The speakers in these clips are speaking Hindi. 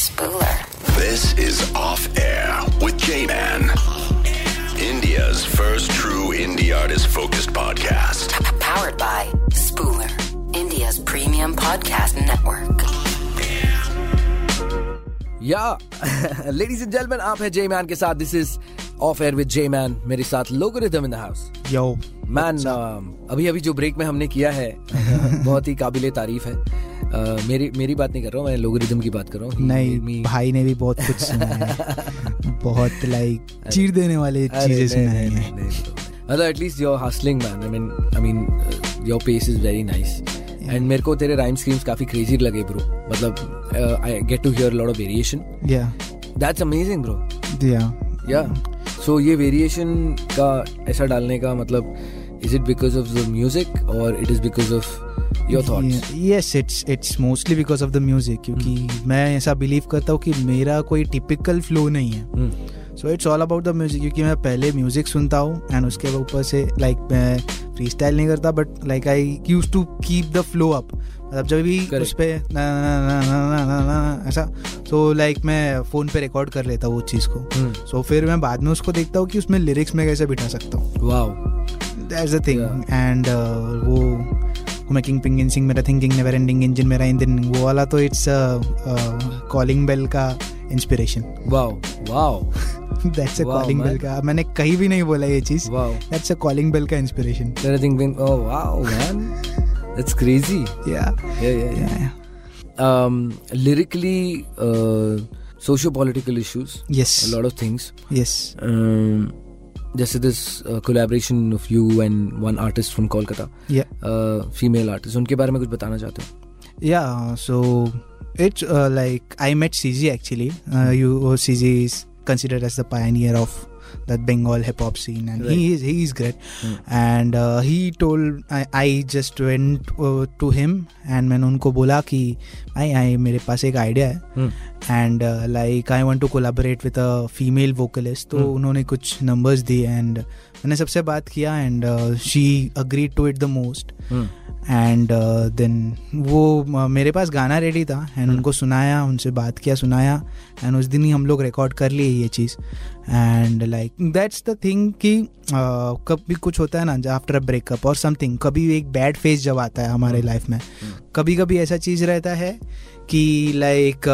Spooler. This is Off Air with J Man. India's first true indie artist focused podcast. P- Powered by Spooler, India's premium podcast network. या लेडीज एंड जेंटलमैन आप है जे मैन के साथ this is off air with J man मेरे साथ logarithm in the house yo man अभी अभी जो ब्रेक में हमने किया है बहुत ही काबिल तारीफ है uh, मेरी मेरी बात नहीं कर रहा हूँ मैं लोगरिथम की बात कर रहा हूँ नहीं Me- भाई ने भी बहुत कुछ सुना है। बहुत लाइक चीर देने वाले चीज़ें सुनाई हैं. मतलब at least your hustling man I mean I mean your pace is very nice and मेरे को तेरे राइम स्कीम्स काफ़ी क्रेजी लगे ब्रो मतलब I get to hear lot of variation yeah that's amazing bro yeah yeah so ये वेरिएशन का ऐसा डालने का मतलब is it because of the music और it is because of your thoughts yes it's it's mostly because of the music क्योंकि Hmm. मैं ऐसा बिलीव करता हूँ कि मेरा कोई टिपिकल फ्लो नहीं है. So it's all about the music क्योंकि मैं पहले म्यूज़िक सुनता हूँ एंड उसके ऊपर से लाइक like, मैं फ्री स्टाइल नहीं करता but like I use to keep the flow up मतलब जब भी Correct. उस पे ना ना ना ना ना ना ना ऐसा तो लाइक मैं फ़ोन पे रिकॉर्ड कर लेता हूँ वो चीज़ को Hmm. सो फिर मैं बाद में उसको देखता हूँ कि उसमें लिरिक्स में कैसे बिठा सकता हूँ wow that's the thing and uh, वो मेकिंग पिंग सिंग मेरा थिंकिंग नेवर एंडिंग इंजन मेरा इंजन वो वाला तो इट्स कॉलिंग बेल का inspiration wow wow that's a Wow, calling. Bell का मैंने कहीं भी नहीं बोला ये चीज़ wow that's a calling bell का inspiration Anything been oh wow man that's crazy या yeah yeah yeah um lyrically uh socio-political issues yes a lot of things yes um जैसे this collaboration of you and one artist from Kolkata female artist उनके बारे में कुछ बताना चाहते हो? Yeah so it's like I met C G actually you C G is considered as the pioneer of that Bengal hip hop scene, and right. he is he is great. And uh, he told I, I just went uh, to him and मैंने उनको बोला कि आई आई मेरे पास एक आइडिया है. And like I want to collaborate with a female vocalist तो उन्होंने कुछ नंबर्स दिए एंड मैंने सबसे बात किया and she agreed to it the most and then वो uh, मेरे पास गाना रेडी था एंड उनको सुनाया उनसे बात किया सुनाया एंड उस दिन ही हम लोग रिकॉर्ड कर लिए ये चीज़. And like that's the thing कि uh, कभी कुछ होता है ना आफ्टर अ ब्रेकअप और समथिंग कभी एक बैड फ़ेज़ जब आता है हमारे लाइफ में कभी कभी ऐसा चीज़ रहता है कि लाइक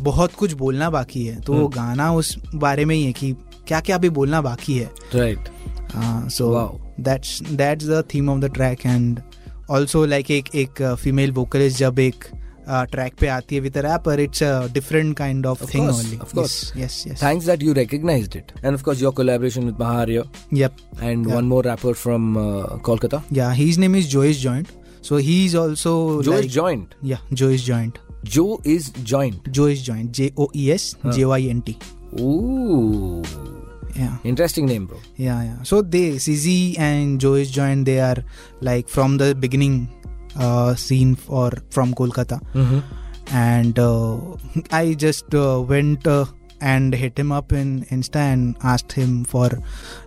बहुत कुछ बोलना बाकी है. तो वो गाना उस बारे में ही है कि क्या क्या अभी बोलना बाकी है. Right so that's that's the theme of the track and also like एक एक फीमेल वोकलिस्ट जब एक ट्रैक पे आती है with rapper it's a different kind of thing only of course yes yes thanks that you recognised it and of course your collaboration with Maharya yup and one more rapper from Kolkata yeah his name is Joyce Joint so he is also Joyce Joint yeah Joyce Joint जो is joint Joyce Joint J O E S J Y N T oh yeah. Interesting name bro. Yeah yeah. So they CZ and Joyce Joint they are like from the beginning uh, scene for from Kolkata. And uh, I just uh, went uh, and hit him up in Insta and asked him for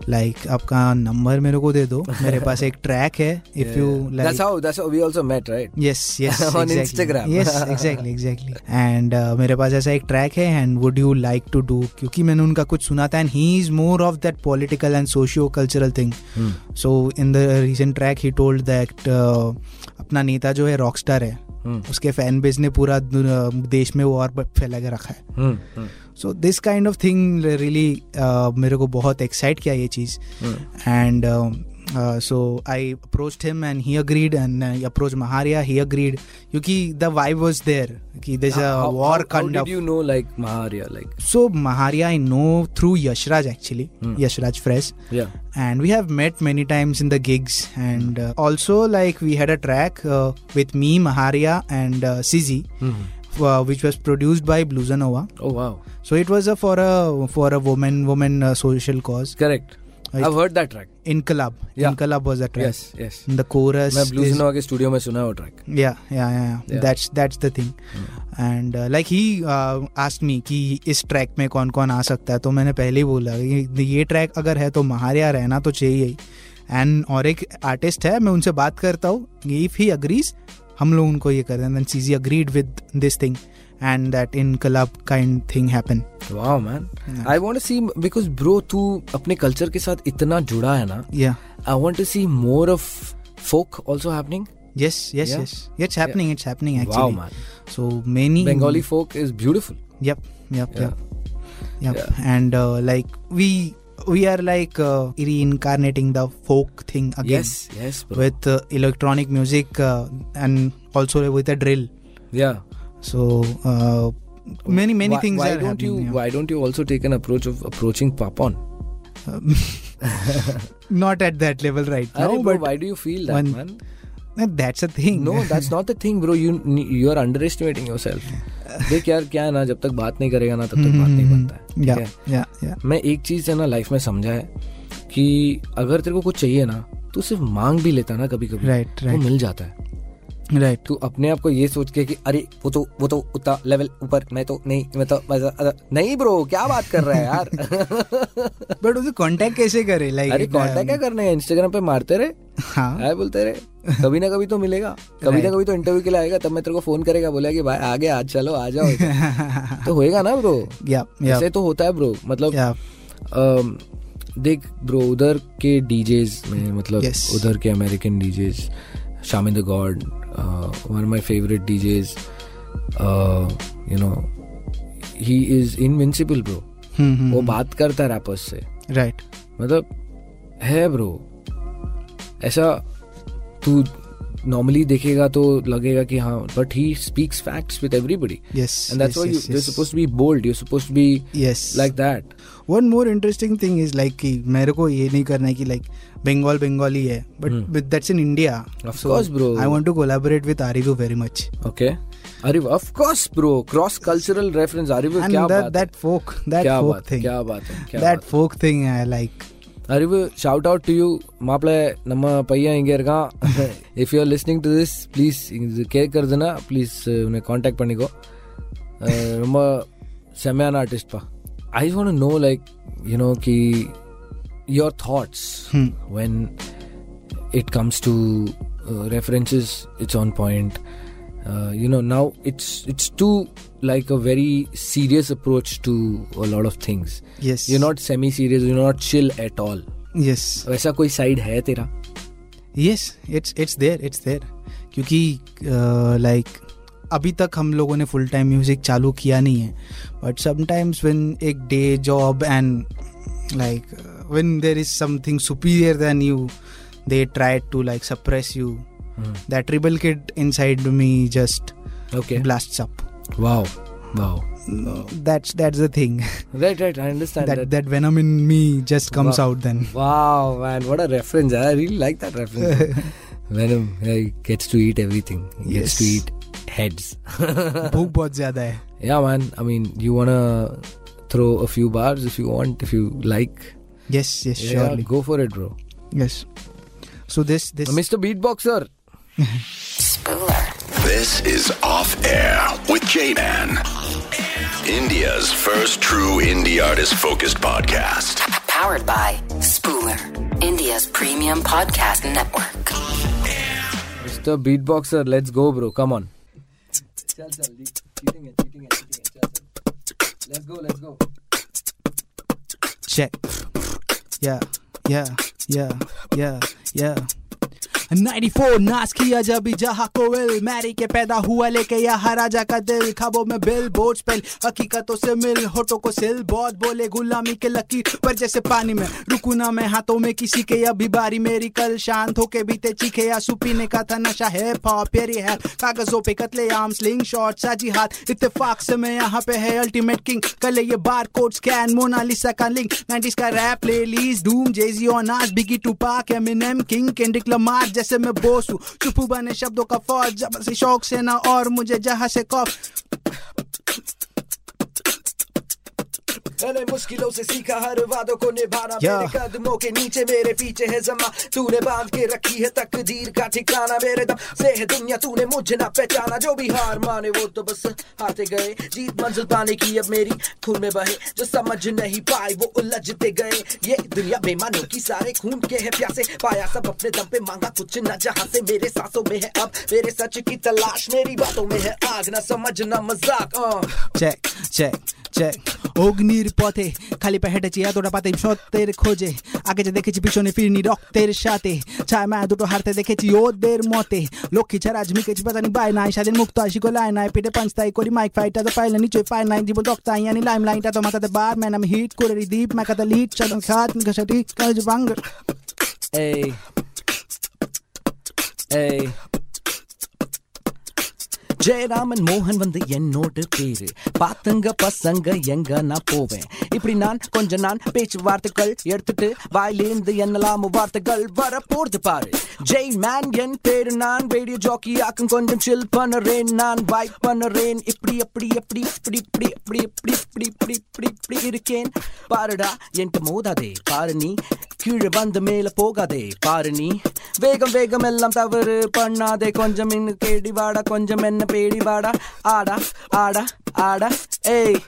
like आपका नंबर मेरे को दे दो। मेरे पास एक ट्रैक है if you that's how that's how we also met right yes yes on Instagram yes exactly exactly and मेरे पास ऐसा एक ट्रैक है and would you like to do क्योंकि मैंने उनका कुछ सुना था and he is more of that political and socio-cultural thing so in the recent track he told that अपना नेता जो है रॉकस्टार है। उसके फ़ैन बेस ने पूरा uh, देश में वो और फैला के रखा है। हुँ, हुँ. so this kind of thing really मेरे को बहुत एक्साइट किया ये चीज़ and so I approach him and he agreed and approach Maharia he agreed क्योंकि द वाइब वाज देयर कि there's a how, war how, how kind did of you know like Maharia like so maharia i know through yashraj actually yashraj fresh yeah and we have met many times in the gigs and uh, also like we had a track uh, with me maharia and uh, Sizzy, Uh, which was produced by Bluesanova. oh wow So it was a, for a for a woman woman uh, social cause. correct. I've heard that track Inkalab. Yeah. Inkalab was a track. yes yes And the chorus. मैं नोवा के स्टूडियो में सुना है वो track yeah, yeah, yeah, yeah. Yeah. That's that's the thing. And uh, like he uh, asked me कि इस ट्रैक में कौन कौन आ सकता है तो मैंने पहले ही बोला ये, ये ट्रैक अगर है तो महारिया रहना तो चाहिए ही एंड और एक आर्टिस्ट है मैं उनसे बात करता हूँ इफ़ ही अग्रीज हम लोग उनको ये कर दें then CG agreed with this thing and that in collab kind thing happen wow man I want to see because bro तू अपने कल्चर के साथ इतना जुड़ा है ना yeah I want to see more of folk also happening yes yes Yeah. yes it's happening it's happening wow actually man so many bengali folk is beautiful Yep, yep, Yeah. yep, yep. Yeah. And uh, like we we are like uh, reincarnating the folk thing again. Yes yes bro. With uh, electronic music uh, and also with a drill. yeah. So uh, many many why, things why don't you yeah. why don't you also take an approach of approaching papon? Not at that level right now, Arey bro, but why do you feel that one- man that's a thing no that's not a thing bro you you are underestimating देख यार क्या है ना जब तक बात नहीं करेगा ना तब तक बात नहीं बनता है या, या, मैं एक चीज़ है ना लाइफ में समझा है कि अगर तेरे को कुछ चाहिए ना तो सिर्फ़ मांग भी लेता ना कभी कभी राइट, राइट। तो मिल जाता है। Right. तू अपने आप को ये सोच के कि अरे वो तो वो तो उतना लेवल ऊपर मैं तो नहीं मैं तो नहीं ब्रो क्या बात कर रहा है यार? But उसे कांटेक्ट कैसे करे? लाइक अरे कांटेक्ट क्या करना है? इंस्टाग्राम पे मारते रहे। हाँ। बोलते रहे। कभी ना कभी तो मिलेगा। कभी ना कभी तो इंटरव्यू के लिए आएगा। तब मैं तेरे को फ़ोन करेगा बोला कि भाई आगे आज चलो आ जाओ तो होएगा ना ब्रो ऐसे तो होता है ब्रो मतलब देख ब्रो उधर के डीजेज में मतलब उधर के American DJs शामिद the god one my favourite favorite you know he is he bro invincible, bro. वो बात करता है रैपर्स से राइट right. मतलब है ब्रो ऐसा तू नॉर्मली देखेगा तो लगेगा कि हाँ but he speaks facts with everybody Yes. And that's why you yes. Supposed to be bold you supposed to be Yes. Like that one more interesting thing is like कि मेरे को ये नहीं करना है कि लाइक बंगाल बंगाली है but with that's in India Of course, bro. I want to collaborate with आरिगो very much okay अरे of course bro cross cultural reference अरे वो एंड क्या बात दैट फोक दैट क्या फोक बात थिंग क्या बात है that folk thing I like Arivu shout out to you மாப்பிள்ள நம்ம பையன் இங்கே இருக்கான் if you are listening to this please இது கேட்குறதுன்னா ப்ளீஸ் உன்னை காண்டாக்ட் பண்ணிக்கோ ரொம்ப செம்மையான ஆர்டிஸ்ட்பா I want know like you know Ki your thoughts when it comes to references it's on point uh, you know now it's it's too like a very serious approach to a lot of things. Yes. you're not semi serious you're not chill at all. Yes वैसा कोई साइड है तेरा? Yes it's it's there it's there क्योंकि लाइक अभी तक हम लोगों ने फुल टाइम म्यूज़िक चालू किया नहीं है. बट समटाइम्स व्हेन एक day job and like when there is something superior then you they try to like suppress you mm. that rebel kid inside me just okay. blasts up. Wow. Wow. No, that's that's the thing. Right right. I understand that, that. that, venom in me just comes wow. out then. Wow man. What a reference. I really like that reference. Venom gets to eat everything. Yes. gets to eat heads. Bhook bahut zyada yeah man. I mean you want to throw a few bars if you want if you like. Yes yes yeah, surely. go for it bro. Yes. So this this uh, mr beatboxer. Spooler. This is Off Air with J-Man. India's first true indie artist focused podcast. Powered by Spooler, India's premium podcast network. Mr. Beatboxer, let's go, bro. Come on. Let's go, let's go. check. Yeah, yeah, yeah, yeah, yeah. 94 नाच किया जब जहा कोविल मैरी के पैदा हुआ, लेके यहाँ राजा का दिल। खाबों में बिल बोझ पेल हकीकतों से मिल, होठों को सिल, बहुत बोले गुलामी के लकीर पर जैसे पानी में रुकू ना मैं हाथों में किसी के, अभी बारी मेरी कल शांत होके बीते चीखे। आँसू पीने का था, नशा है पेरी है कागजों पे कतले आम स्लिंग शॉट साजी हाथ। इत्तेफाक से मैं यहाँ पे है अल्टीमेट किंग कल ये बार कोड स्कैन मोनालिसा का लिंक 90s का रैप प्ले लीज डूम जेजी और Nas Biggie Tupac Eminem king Kendrick Lamar जैसे मैं बोस हूँ। चुप बने शब्दों का फौज। ज़बरदस्ती शौक से ना और मुझे जहाँ से कॉफ। मैंने मुश्किलों से सीखा हर वादों को निभाना. मेरे कदमों के नीचे मेरे पीछे है जमा। तूने बाँध के रखी है तकदीर का ठिकाना मेरे दम से है दुनिया तूने मुझे ना पहचाना। जो भी हार माने वो तो बस हारते गए। जीत मंजिल पाने की अब मेरी खून में बहे। जो समझ नहीं पाए वो उलझते गए। ये दुनिया बेमानों की सारे खून के है प्यासे। पाया सब अपने दम पे मांगा कुछ न जहाँ से। मेरे सांसों में है अब मेरे सच की तलाश। मेरी बातों में है आग ना समझना मज़ाक uh. check, check, check. পথে। খালি পা হেঁটেছি, এতটা পাতে সত্যের খোঁজে। আগে যে দেখেছি পিছনে ফিরনি রক্তের সাথে। ছায় মায়া দুটো হারতে দেখেছি ওদের মতে। লক্ষ্মী ছাড়া আজ মিকেছি পাতানি বাই নাই স্বাধীন মুক্ত আসি গো লাই নাই। পেটে পাঁচ তাই করি, মাইক ফাইটা তো পাইলে নিচয় পাই নাই। জীবন রক্তাই আনি লাইম লাইনটা তো মাথাতে বার। ম্যান, আমি হিট করে দ্বীপ মাকাতে লিট সাদন খাত ঘাসাটি কাজ বাঙ্গ Hey. Hey. ஜெயராமன் மோகன் வந்து என்னோட பேரு பாத்துங்க பசங்க எங்க நான் போவேன் இப்படி நான் கொஞ்ச நான் பேச்சு வார்த்தைகள் எடுத்துட்டு வாயிலிருந்து என்னலாம் வார்த்தைகள் வர போறது பாரு ஜெய் மேன் என் பேரு நான் ரேடியோ ஜாக்கி ஆக்கும் கொஞ்சம் சில் பண்ணுறேன் நான் வைப் பண்ணுறேன் இப்படி எப்படி எப்படி இப்படி இப்படி இப்படி இப்படி இப்படி இப்படி இப்படி இப்படி இருக்கேன் பாருடா என்கிட்ட மோதாதே பாரு நீ கீழே வந்து மேல போகாதே பாரு நீ வேகம் வேகம் எல்லாம் தவறு பண்ணாதே கொஞ்சம் இன்னும் கேடி வாடா கொஞ்சம் என்ன पेड़ी बाड़ा आड़ा आड़ा आड़ा ए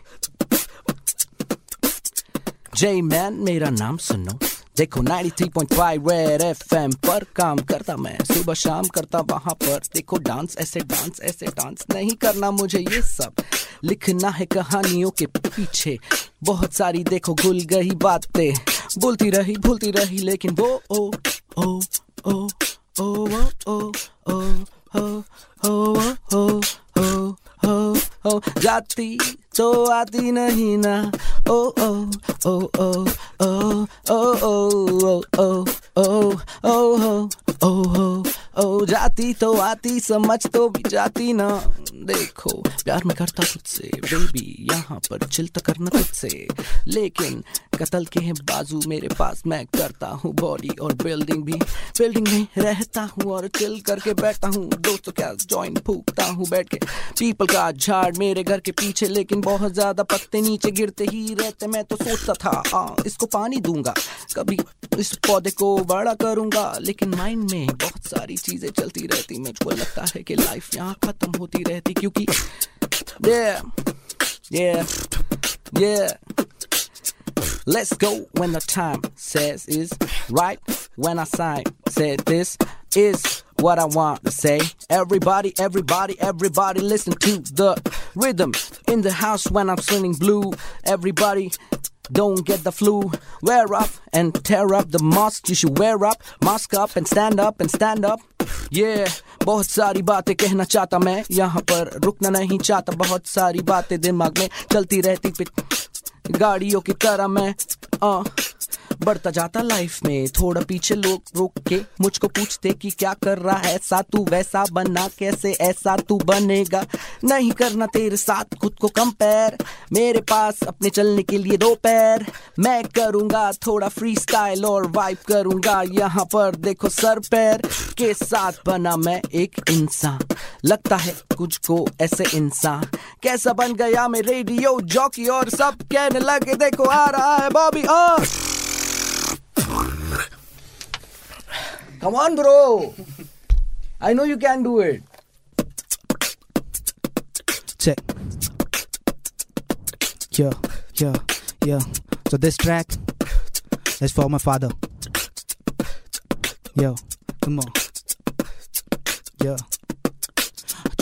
जे मैन मेरा नाम सुनो। देखो 93.5 रेड एफएम पर काम करता मैं। सुबह शाम करता वहाँ पर। देखो डांस ऐसे डांस ऐसे डांस नहीं करना मुझे ये सब। लिखना है कहानियों के पीछे। बहुत सारी देखो गुल गई बातें। बोलती रही भूलती रही लेकिन वो ओ ओ ओ ओ ओ ओ ओ ओ ओ ओ ओ, ओ, ओ। ओ हो हो हो हो जाती तो आती नहीं ना ओ ओ ओ ओ ओ ओ ओ ओ ओ ओ ओ ओ जाती तो आती, समझ तो भी जाती ना। देखो प्यार में करता तुझसे बेबी यहाँ पर चिल तो करना तुझसे लेकिन कतल के हैं बाजू मेरे पास मैं करता हूँ बॉडी और बिल्डिंग भी। बिल्डिंग में रहता हूँ और चिल करके बैठता हूँ। दोस्तों क्या जॉइंट फूकता हूँ बैठ के। पीपल का झाड़ मेरे घर के पीछे लेकिन बहुत ज़्यादा पत्ते नीचे गिरते ही रहते। मैं तो सोचता था आ, इसको पानी दूँगा। कभी इस पौधे को बड़ा करूँगा लेकिन माइंड में सारी चीज़ें चलती रहती मुझको लगता है कि लाइफ यहाँ खत्म होती रहती क्योंकि yeah yeah yeah Let's go when the time says is right. When I sign, said this is what I want to say. Everybody, everybody, everybody, listen to the rhythm in the house when I'm singing blue. Everybody. Don't get the flu. Wear up and tear up the mask. You should wear up, mask up and stand up and stand up. Yeah, बहुत सारी बातें कहना चाहता मैं यहाँ पर रुकना नहीं चाहता बहुत सारी बातें दिमाग में चलती रहती गाड़ियों की तरह मैं आ, बढ़ता जाता लाइफ में। थोड़ा पीछे लोग रोक के मुझको पूछते कि क्या कर रहा है ऐसा तू, वैसा बनना कैसे, ऐसा तू बनेगा। नहीं करना तेरे साथ, खुद को कंपेयर मेरे पास अपने चलने के लिए दो पैर। मैं करूँगा थोड़ा फ्री स्टाइल और वाइब करूँगा। यहाँ पर देखो सर पैर के साथ बना मैं एक इंसान। लगता है कुछ को ऐसे इंसान। कैसा बन गया मैं रेडियो जॉकी और सब कहने लगे, देखो आ रहा है बॉबी और Come on, bro. I know you can do it. check. Yeah, yeah, yeah. So this track is for my father. Yo, come on. Yeah.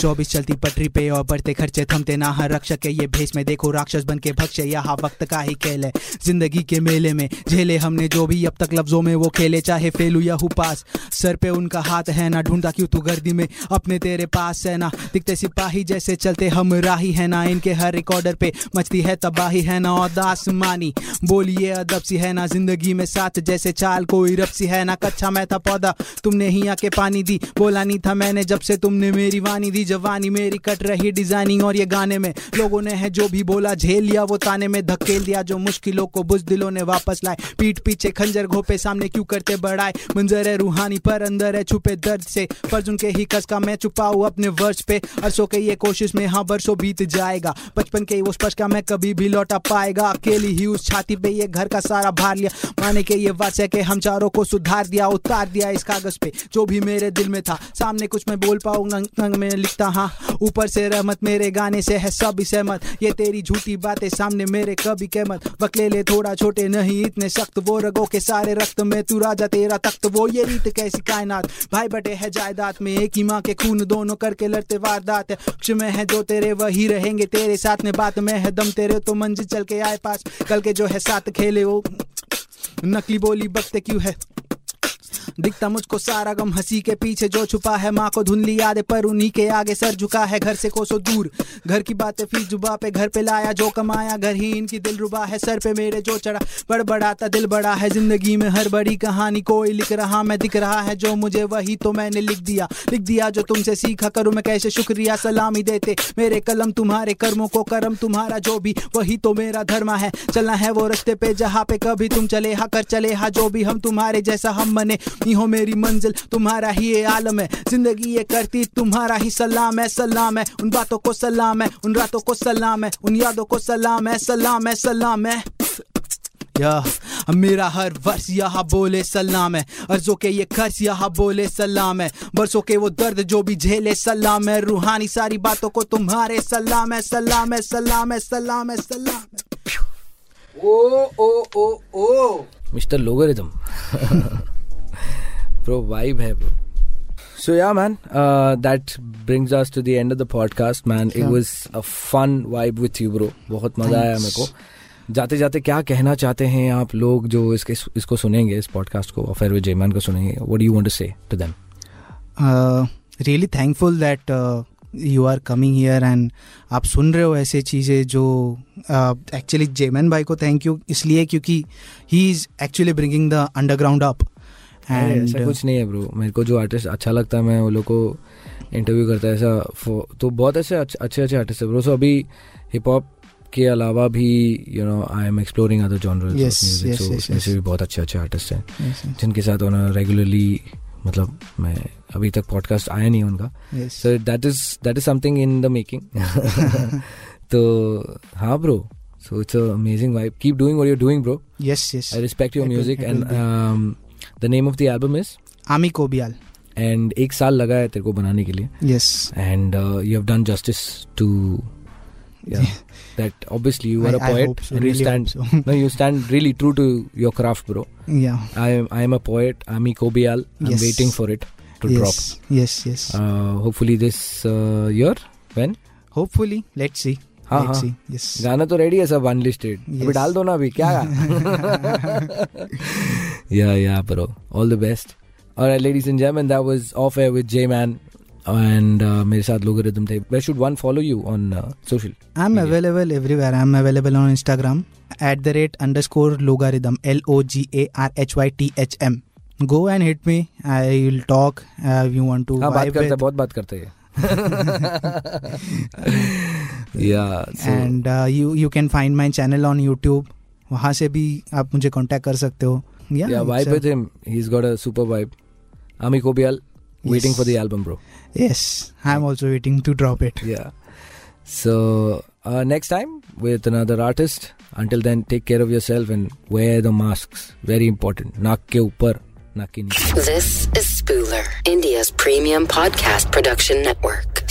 चौबीस चलती पटरी पे और बढ़ते खर्चे थमते ना हर रक्षक के ये भेष में। देखो राक्षस बन के भक्ष्य, यहाँ वक्त का ही खेल है। ज़िंदगी के मेले में झेले हमने जो भी, अब तक लफ्जों में वो खेले, चाहे फेलू या हु पास सर पे उनका हाथ है ना, ढूंढता क्यों तू गर्दी में? अपने तेरे पास है ना, दिखते सिपाही जैसे चलते हम राही है ना, इनके हर रिकॉर्डर पे मचती है तबाही है ना औदास मानी। बोलिए अदब सी है ना, ज़िंदगी में साथ जैसे चाल, कोई रब सी है ना कच्चा मैं था पौधा, तुमने ही आके पानी दी। बोला नहीं था मैंने जब से तुमने मेरी वानी दी। जवानी मेरी कट रही डिज़ाइनिंग और ये गाने में। लोगों ने है जो भी बोला, झेल लिया वो ताने में, धकेल दिया जो मुश्किलों को बुझ दिलों ने वापस लाए। पीठ पीछे खंजर घोपे, सामने क्यों करते बढ़ाए? मंजर है रूहानी पर, अंदर है छुपे दर्द से। फ़र्ज़ उनके ही कस का मैं छुपाऊ अपने वर्ष पे। अरसों के ये कोशिश में हाँ बरसों बीत जाएगा। बचपन के वो स्पर्श का मैं कभी भी लौटा पाएगा। अकेली ही उस छाती पे ये घर का सारा भार लिया। माने के ये वास्य के हम चारों को सुधार दिया, उतार दिया इस कागज़ पे। जो भी मेरे दिल में था, सामने कुछ मैं बोल पाऊँगा में लिखता हाँ। ऊपर से रहमत मेरे गाने से है सब सहमत ये तेरी झूठी बातें सामने मेरे कभी कहमत वकले ले थोड़ा छोटे नहीं, इतने सख्त। वो रगो के सारे रक्त में तू राजा, तेरा तख्त। वो ये रीत कैसी कायनात? भाई बटे है जायदाद में एक ही माँ के खून। दोनों करके लड़ते वारदात है। में है जो तेरे, वही रहेंगे तेरे साथ में। बात में है दम तेरे तो मंजिल चल के आए पास। कल के जो है साथ खेले वो नकली बोली बकते क्यों है? दिखता मुझको सारा गम हँसी के पीछे जो छुपा है। माँ को धुंधली याद पर उन्हीं के आगे सर झुका है। घर से कोसो दूर, घर की बातें फ़ीस जुबा पे घर पे लाया, जो कमाया। घर ही इनकी दिल रुबा है, सर पे मेरे जो चढ़ा। बड़ बड़ाता दिल बड़ा है, ज़िंदगी में हर बड़ी कहानी कोई लिख रहा, मैं दिख रहा है, जो मुझे वही तो मैंने लिख दिया। लिख दिया जो तुमसे सीखा करूँ, मैं कैसे शुक्रिया, सलामी देते। मेरे कलम तुम्हारे कर्मों को, कर्म तुम्हारा जो भी, वही तो मेरा धर्म है। चलना है वो रस्ते पे, जहाँ पे कभी तुम चले, हा कर चले, हा जो भी हम तुम्हारे जैसा हम बने। हो मेरी मंजिल तुम्हारा ही ये आलम है। ज़िंदगी ये करती तुम्हारा ही सलाम है सलाम है। उन बातों को सलाम है उन रातों को सलाम है उन यादों को सलाम है सलाम है सलाम है। या मेरा हर वर्ष यहाँ बोले सलाम है। अर्जों के ये खर्च यहाँ बोले सलाम है। बरसों के वो दर्द जो भी झेले सलाम है। रूहानी सारी बातों को तुम्हारे सलाम है सलाम है सलाम है सलाम है सलाम है। ओ ओ ओ ओ। Mister logarithm. bro vibe hai bro. So yeah man uh, that brings us to the end of the podcast man. It was a fun vibe with you bro. बहुत मज़ा आया मेरे को। जाते जाते क्या कहना चाहते हैं आप लोग जो इसके इसको सुनेंगे इस पॉडकास्ट को? फिर विजय जयमान को सुनेंगे। What do you want to say to them really thankful that you are coming here and आप सुन रहे हो ऐसे चीज़ें जो एक्चुअली uh, जेमन भाई को थैंक यू इसलिए क्योंकि he is actually bringing the underground up ऐसा uh, कुछ नहीं है ब्रो मेरे को जो आर्टिस्ट अच्छा लगता है मैं वो लोग को इंटरव्यू करता है ऐसा तो बहुत ऐसे अच्छे अच्छे आर्टिस्ट है ब्रो सो अभी हिप हॉप के अलावा भी you know I am exploring other genre music so उसमें से भी बहुत अच्छे अच्छे आर्टिस्ट हैं जिनके साथ उन्होंने रेगुलरली मतलब मैं अभी तक पॉडकास्ट आया नहीं उनका. So that is that is something in the making तो हाँ bro so it's an amazing vibe. Keep doing what you're doing bro. Yes yes. I respect your music um, The name of the album is Ami Kobial. And एक साल लगा है तेरे को बनाने के लिए. Yes. And uh, you have done justice to yeah, that obviously you are I, a poet so, and really you stand so. no you stand really true to your craft bro yeah i am i am a poet ami kobial i'm yes. waiting for it to yes. drop yes yes uh, hopefully this uh, year when hopefully let's see हाँ हाँ yes. गाना तो रेडी है सब अनलिस्टेड yes. अभी डाल दो ना अभी क्या yeah yeah bro all the best और ladies and gentleman that was off air with J man and uh, मेरे साथ लोगरिदम थे where should one follow you on uh, social I'm media? available everywhere I'm available on Instagram at the rate underscore logarithm L O G A R H Y T H M go and hit me I will talk uh, if you want to हाँ बात करते बहुत बात करते हैं yeah so. and uh, you you can find my channel on youtube वहाँ से भी आप मुझे कांटेक्ट कर सकते हो yeah, yeah vibe with him. He's got a super vibe. Ami Kobial yes. waiting for the album bro. Yes I'm also waiting to drop it. Yeah. So uh, next time with another artist. Until then take care of yourself and wear the masks. Very important. Naak ke upar naak ke This is Spooler India's premium podcast production network